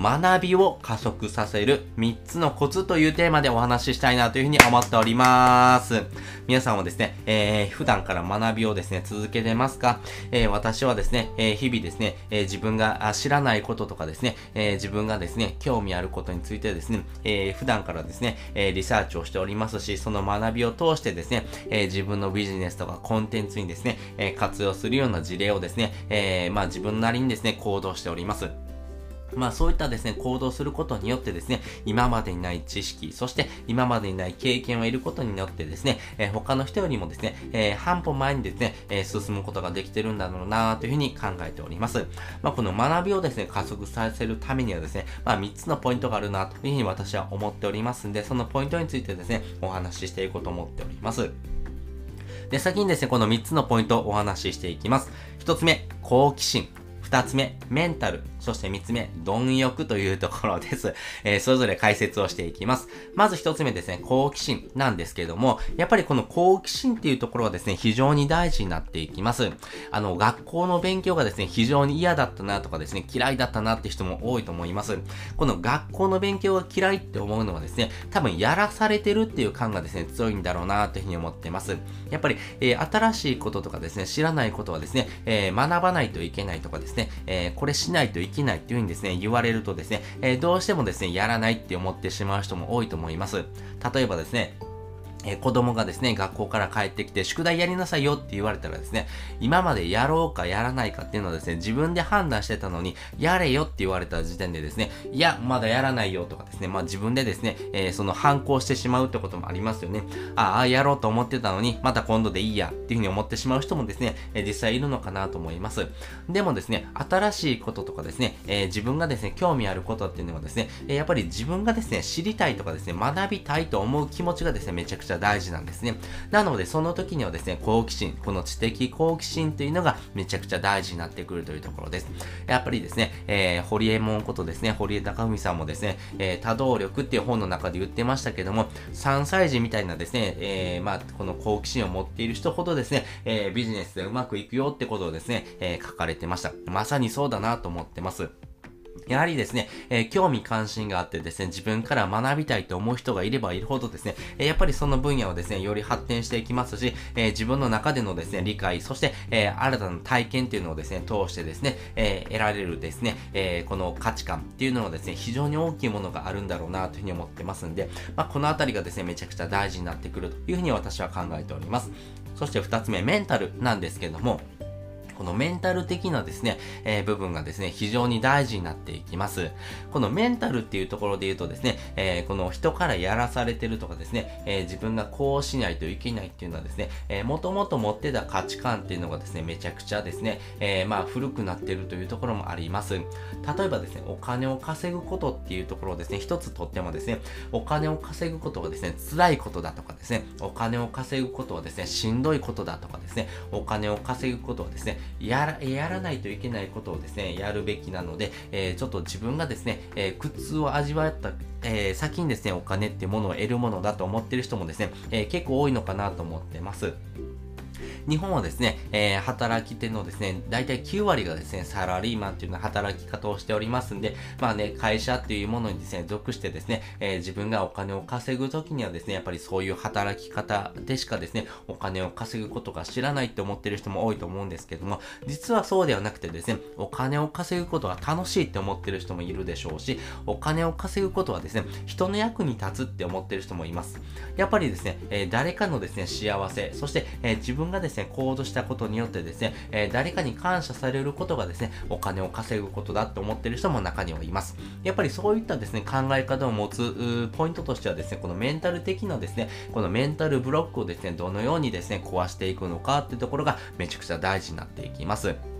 学びを加速させる3つのコツというテーマでお話ししたいなというふうに思っております。皆さんもですね、えー、普段から学びをですね、続けてますか、えー、私はですね、えー、日々ですね、え自分が知らないこととかですね、え自分がですね、興味あることについてですね、え普段からですね、えリサーチをしておりますし、その学びを通してですね、え自分のビジネスとかコンテンツにですね、え活用するような事例をですね、えまあ自分なりにですね、行動しております。まあそういったですね、行動することによってですね、今までにない知識、そして今までにない経験を得ることによってですね、えー、他の人よりもですね、えー、半歩前にですね、えー、進むことができてるんだろうなというふうに考えております。まあこの学びをですね、加速させるためにはですね、まあ3つのポイントがあるなというふうに私は思っておりますんで、そのポイントについてですね、お話ししていこうと思っております。で、先にですね、この3つのポイントをお話ししていきます。1つ目、好奇心。2つ目、メンタル。そして3つ目、貪欲というところです。えー、それぞれ解説をしていきます。まず1つ目ですね、好奇心なんですけども、やっぱりこの好奇心っていうところはですね、非常に大事になっていきます。あの、学校の勉強がですね、非常に嫌だったなとかですね、嫌いだったなって人も多いと思います。この学校の勉強が嫌いって思うのはですね、多分やらされてるっていう感がですね、強いんだろうなというふうに思ってます。やっぱり、えー、新しいこととかですね、知らないことはですね、えー、学ばないといけないとかですね、ねえー、これしないといけないっていうふうにですね、言われるとですね、えー、どうしてもですね、やらないって思ってしまう人も多いと思います。例えばですね、え子供がですね、学校から帰ってきて、宿題やりなさいよって言われたらですね、今までやろうかやらないかっていうのはですね、自分で判断してたのに、やれよって言われた時点でですね、いや、まだやらないよとかですね、まあ自分でですね、えー、その反抗してしまうってこともありますよね。ああ、やろうと思ってたのに、また今度でいいやっていうふうに思ってしまう人もですね、え、実際いるのかなと思います。でもですね、新しいこととかですね、えー、自分がですね、興味あることっていうのはですね、えやっぱり自分がですね、知りたいとかですね、学びたいと思う気持ちがですね、めちゃくちゃ大事なんですね。なので、その時にはですね、好奇心、この知的好奇心というのがめちゃくちゃ大事になってくるというところです。やっぱりですね、えー、堀江門ことですね、堀江貴文さんもですね、えー、多動力っていう本の中で言ってましたけども、3歳児みたいなですね、えー、まあ、この好奇心を持っている人ほどですね、えー、ビジネスでうまくいくよってことをですね、えー、書かれてました。まさにそうだなと思ってます。やはりですね、えー、興味関心があってですね、自分から学びたいと思う人がいればいるほどですね、えー、やっぱりその分野をですね、より発展していきますし、えー、自分の中でのですね、理解、そして、え新たな体験っていうのをですね、通してですね、え得られるですね、えこの価値観っていうのはですね、非常に大きいものがあるんだろうなというふうに思ってますんで、まあ、このあたりがですね、めちゃくちゃ大事になってくるというふうに私は考えております。そして二つ目、メンタルなんですけども、このメンタル的なですね、えー、部分がですね、非常に大事になっていきます。このメンタルっていうところで言うとですね、えー、この人からやらされてるとかですね、えー、自分がこうしないといけないっていうのはですね、えー、もともと持ってた価値観っていうのがですね、めちゃくちゃですね、え、まあ古くなってるというところもあります。例えばですね、お金を稼ぐことっていうところをですね、一つとってもですね、お金を稼ぐことがですね、辛いことだとかですね、お金を稼ぐことはですね、しんどいことだとかですね、お金を稼ぐことはですね、やら、やらないといけないことをですね、やるべきなので、えー、ちょっと自分がですね、えー、苦痛を味わった、えー、先にですね、お金ってものを得るものだと思ってる人もですね、え結構多いのかなと思ってます。日本はですね、えー、働き手のですね、大体9割がですね、サラリーマンっていうような働き方をしておりますんで、まあね、会社っていうものにですね、属してですね、えー、自分がお金を稼ぐときにはですね、やっぱりそういう働き方でしかですね、お金を稼ぐことが知らないって思ってる人も多いと思うんですけども、実はそうではなくてですね、お金を稼ぐことは楽しいって思ってる人もいるでしょうし、お金を稼ぐことはですね、人の役に立つって思ってる人もいます。やっぱりですね、えー、誰かのですね、幸せ、そして、え自分がですね、ですね行動したことによってですね、えー、誰かに感謝されることがですね、お金を稼ぐことだって思ってる人も中にはいます。やっぱりそういったですね、考え方を持つポイントとしてはですね、このメンタル的なですね、このメンタルブロックをですね、どのようにですね、壊していくのかってところがめちゃくちゃ大事になっていきます。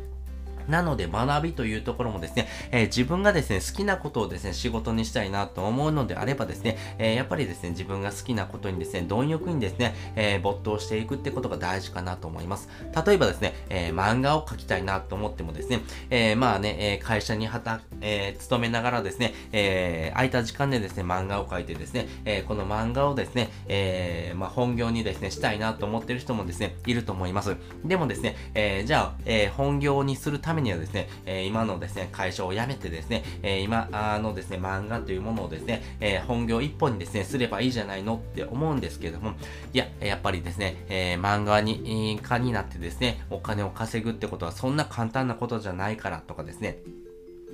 なので学びというところもですね、えー、自分がですね、好きなことをですね、仕事にしたいなと思うのであればですね、えー、やっぱりですね、自分が好きなことにですね、貪欲にですね、えー、没頭していくってことが大事かなと思います。例えばですね、え漫画を描きたいなと思ってもですね、えまあね、え会社にはた、え勤めながらですね、え空いた時間でですね、漫画を描いてですね、えこの漫画をですね、えまあ、本業にですね、したいなと思ってる人もですね、いると思います。でもですね、えじゃあ、え本業にするためにはですね、え今のですね、会社を辞めてですね、え今のですね、漫画というものをですね、え本業一本にですね、すればいいじゃないのって思うんですけども、いや、やっぱりですね、え漫画に、家になってですね、お金を稼ぐってことはそんな簡単なことじゃないからとかですね、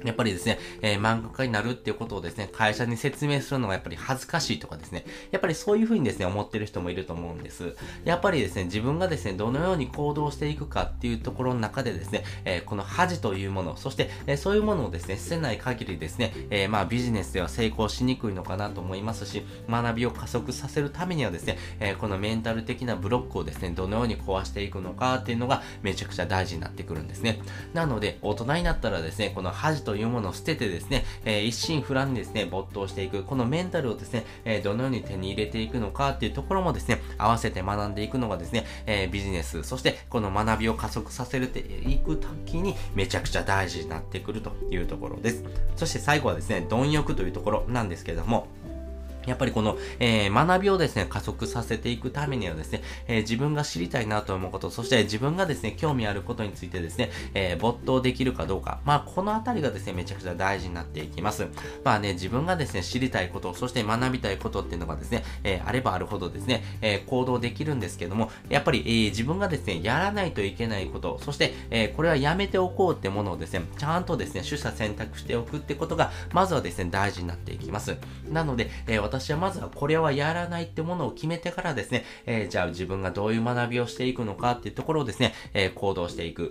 やっぱりですね、えー、漫画家になるっていうことをですね、会社に説明するのがやっぱり恥ずかしいとかですね、やっぱりそういうふうにですね、思ってる人もいると思うんです。やっぱりですね、自分がですね、どのように行動していくかっていうところの中でですね、えー、この恥というもの、そして、えー、そういうものをですね、捨てない限りですね、えまあビジネスでは成功しにくいのかなと思いますし、学びを加速させるためにはですね、えこのメンタル的なブロックをですね、どのように壊していくのかっていうのがめちゃくちゃ大事になってくるんですね。なので、大人になったらですね、この恥というものを捨ててですね、えー、一心不乱にですね、没頭していく、このメンタルをですね、えー、どのように手に入れていくのかっていうところもですね、合わせて学んでいくのがですね、えー、ビジネス、そしてこの学びを加速させていくときにめちゃくちゃ大事になってくるというところです。そして最後はですね、貪欲というところなんですけれども、やっぱりこの、えー、学びをですね、加速させていくためにはですね、えー、自分が知りたいなと思うこと、そして自分がですね、興味あることについてですね、えー、没頭できるかどうか、まあ、このあたりがですね、めちゃくちゃ大事になっていきます。まあね、自分がですね、知りたいこと、そして学びたいことっていうのがですね、えあればあるほどですね、え行動できるんですけども、やっぱり、え自分がですね、やらないといけないこと、そして、えこれはやめておこうってものをですね、ちゃんとですね、取捨選択しておくってことが、まずはですね、大事になっていきます。なので、え私はまずはこれはやらないってものを決めてからですね、えー、じゃあ自分がどういう学びをしていくのかっていうところをですね、えー、行動していく。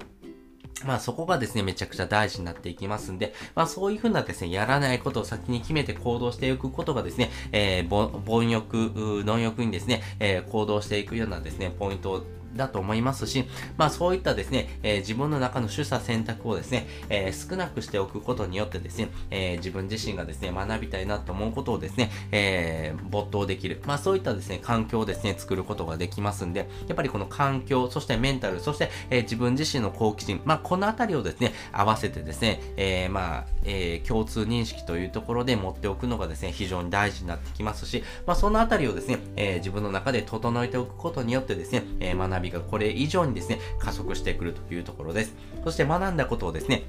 まあそこがですね、めちゃくちゃ大事になっていきますんで、まあそういうふうなですね、やらないことを先に決めて行動していくことがですね、えー、凡欲、貪欲にですね、えー、行動していくようなですね、ポイントをだと思いますし、まあそういったですね、えー、自分の中の取捨選択をですね、えー、少なくしておくことによってですね、えー、自分自身がですね、学びたいなと思うことをですね、え没頭できる。まあそういったですね、環境をですね、作ることができますんで、やっぱりこの環境、そしてメンタル、そして、え自分自身の好奇心、まあこのあたりをですね、合わせてですね、えまあ、え共通認識というところで持っておくのがですね、非常に大事になってきますし、まあそのあたりをですね、え自分の中で整えておくことによってですね、え学びびがこれ以上にですね、加速してくるというところです。そして学んだことをですね、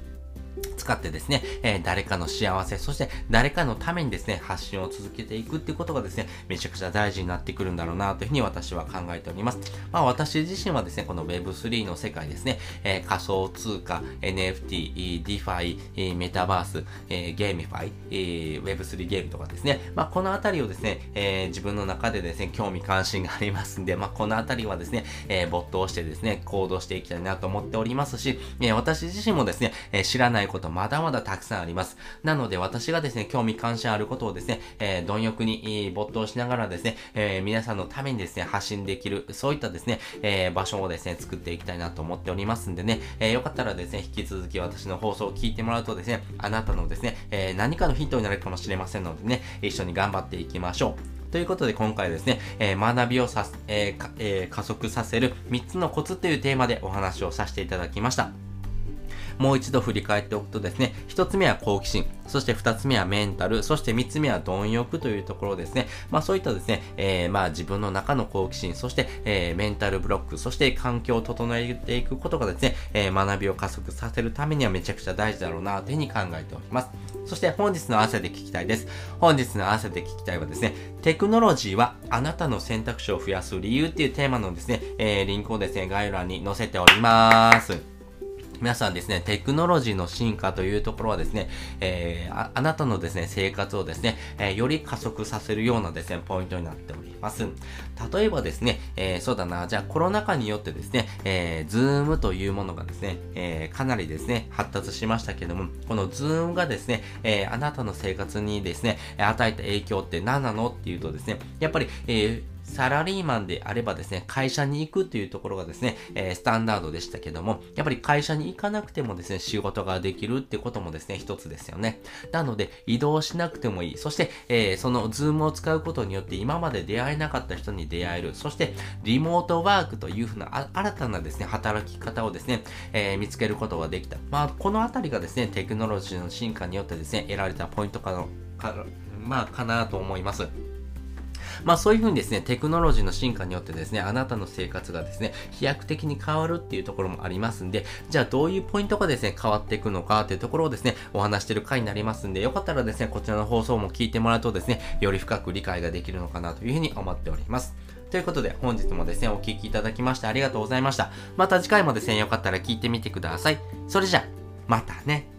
使ってですね、えー、誰かの幸せ、そして誰かのためにですね、発信を続けていくっていうことがですね、めちゃくちゃ大事になってくるんだろうなというふうに私は考えております。まあ私自身はですね、この Web3 の世界ですね、えー、仮想通貨、NFT、DeFi、メタバース、えー、 GameFi、えー、Web3 ゲームとかですね、まあこのあたりをですね、えー、自分の中でですね、興味関心がありますんで、まあこのあたりはですね、えー、没頭してですね、行動していきたいなと思っておりますし、えー、私自身もですね、えー、知らないことことまだまだたくさんあります。なので私がですね、興味関心あることをですね、えー、貪欲に没頭しながらですね、えー、皆さんのためにですね、発信できる、そういったですね、えー、場所をですね、作っていきたいなと思っておりますんでね、えー、よかったらですね、引き続き私の放送を聞いてもらうとですね、あなたのですね、えー、何かのヒントになるかもしれませんのでね、一緒に頑張っていきましょう。ということで今回ですね、えー、学びをさ、えーえー、加速させる3つのコツというテーマでお話をさせていただきました。もう一度振り返っておくとですね、一つ目は好奇心、そして二つ目はメンタル、そして三つ目は貪欲というところですね。まあそういったですね、えー、まあ自分の中の好奇心、そして、えー、メンタルブロック、そして環境を整えていくことがですね、えー、学びを加速させるためにはめちゃくちゃ大事だろうなというふうに考えております。そして本日のあわせて聞きたいです。本日のあわせて聞きたいはですね、テクノロジーはあなたの選択肢を増やす理由っていうテーマのですね、えー、リンクをですね、概要欄に載せております。皆さんですね、テクノロジーの進化というところはですね、えー、ああなたのですね、生活をですね、えー、より加速させるようなですね、ポイントになっております。例えばですね、えー、そうだな、じゃあコロナ禍によってですね、えー、 Zoom というものがですね、え、かなりですね、発達しましたけども、この Zoom がですね、え、あなたの生活にですね、与えた影響って何なのっていうとですね、やっぱり、えーサラリーマンであればですね、会社に行くっていうところがですね、えー、スタンダードでしたけども、やっぱり会社に行かなくてもですね、仕事ができるってこともですね、一つですよね。なので、移動しなくてもいい。そして、えー、そのズームを使うことによって今まで出会えなかった人に出会える。そして、リモートワークというふうな新たなですね、働き方をですね、えー、見つけることができた。まあ、このあたりがですね、テクノロジーの進化によってですね、得られたポイントかの、かまあ、かなと思います。まあそういうふうにですね、テクノロジーの進化によってですね、あなたの生活がですね、飛躍的に変わるっていうところもありますんで、じゃあどういうポイントがですね、変わっていくのかっていうところをですね、お話してる回になりますんで、よかったらですね、こちらの放送も聞いてもらうとですね、より深く理解ができるのかなというふうに思っております。ということで、本日もですね、お聴きいただきましてありがとうございました。また次回もですね、よかったら聞いてみてください。それじゃ、またね。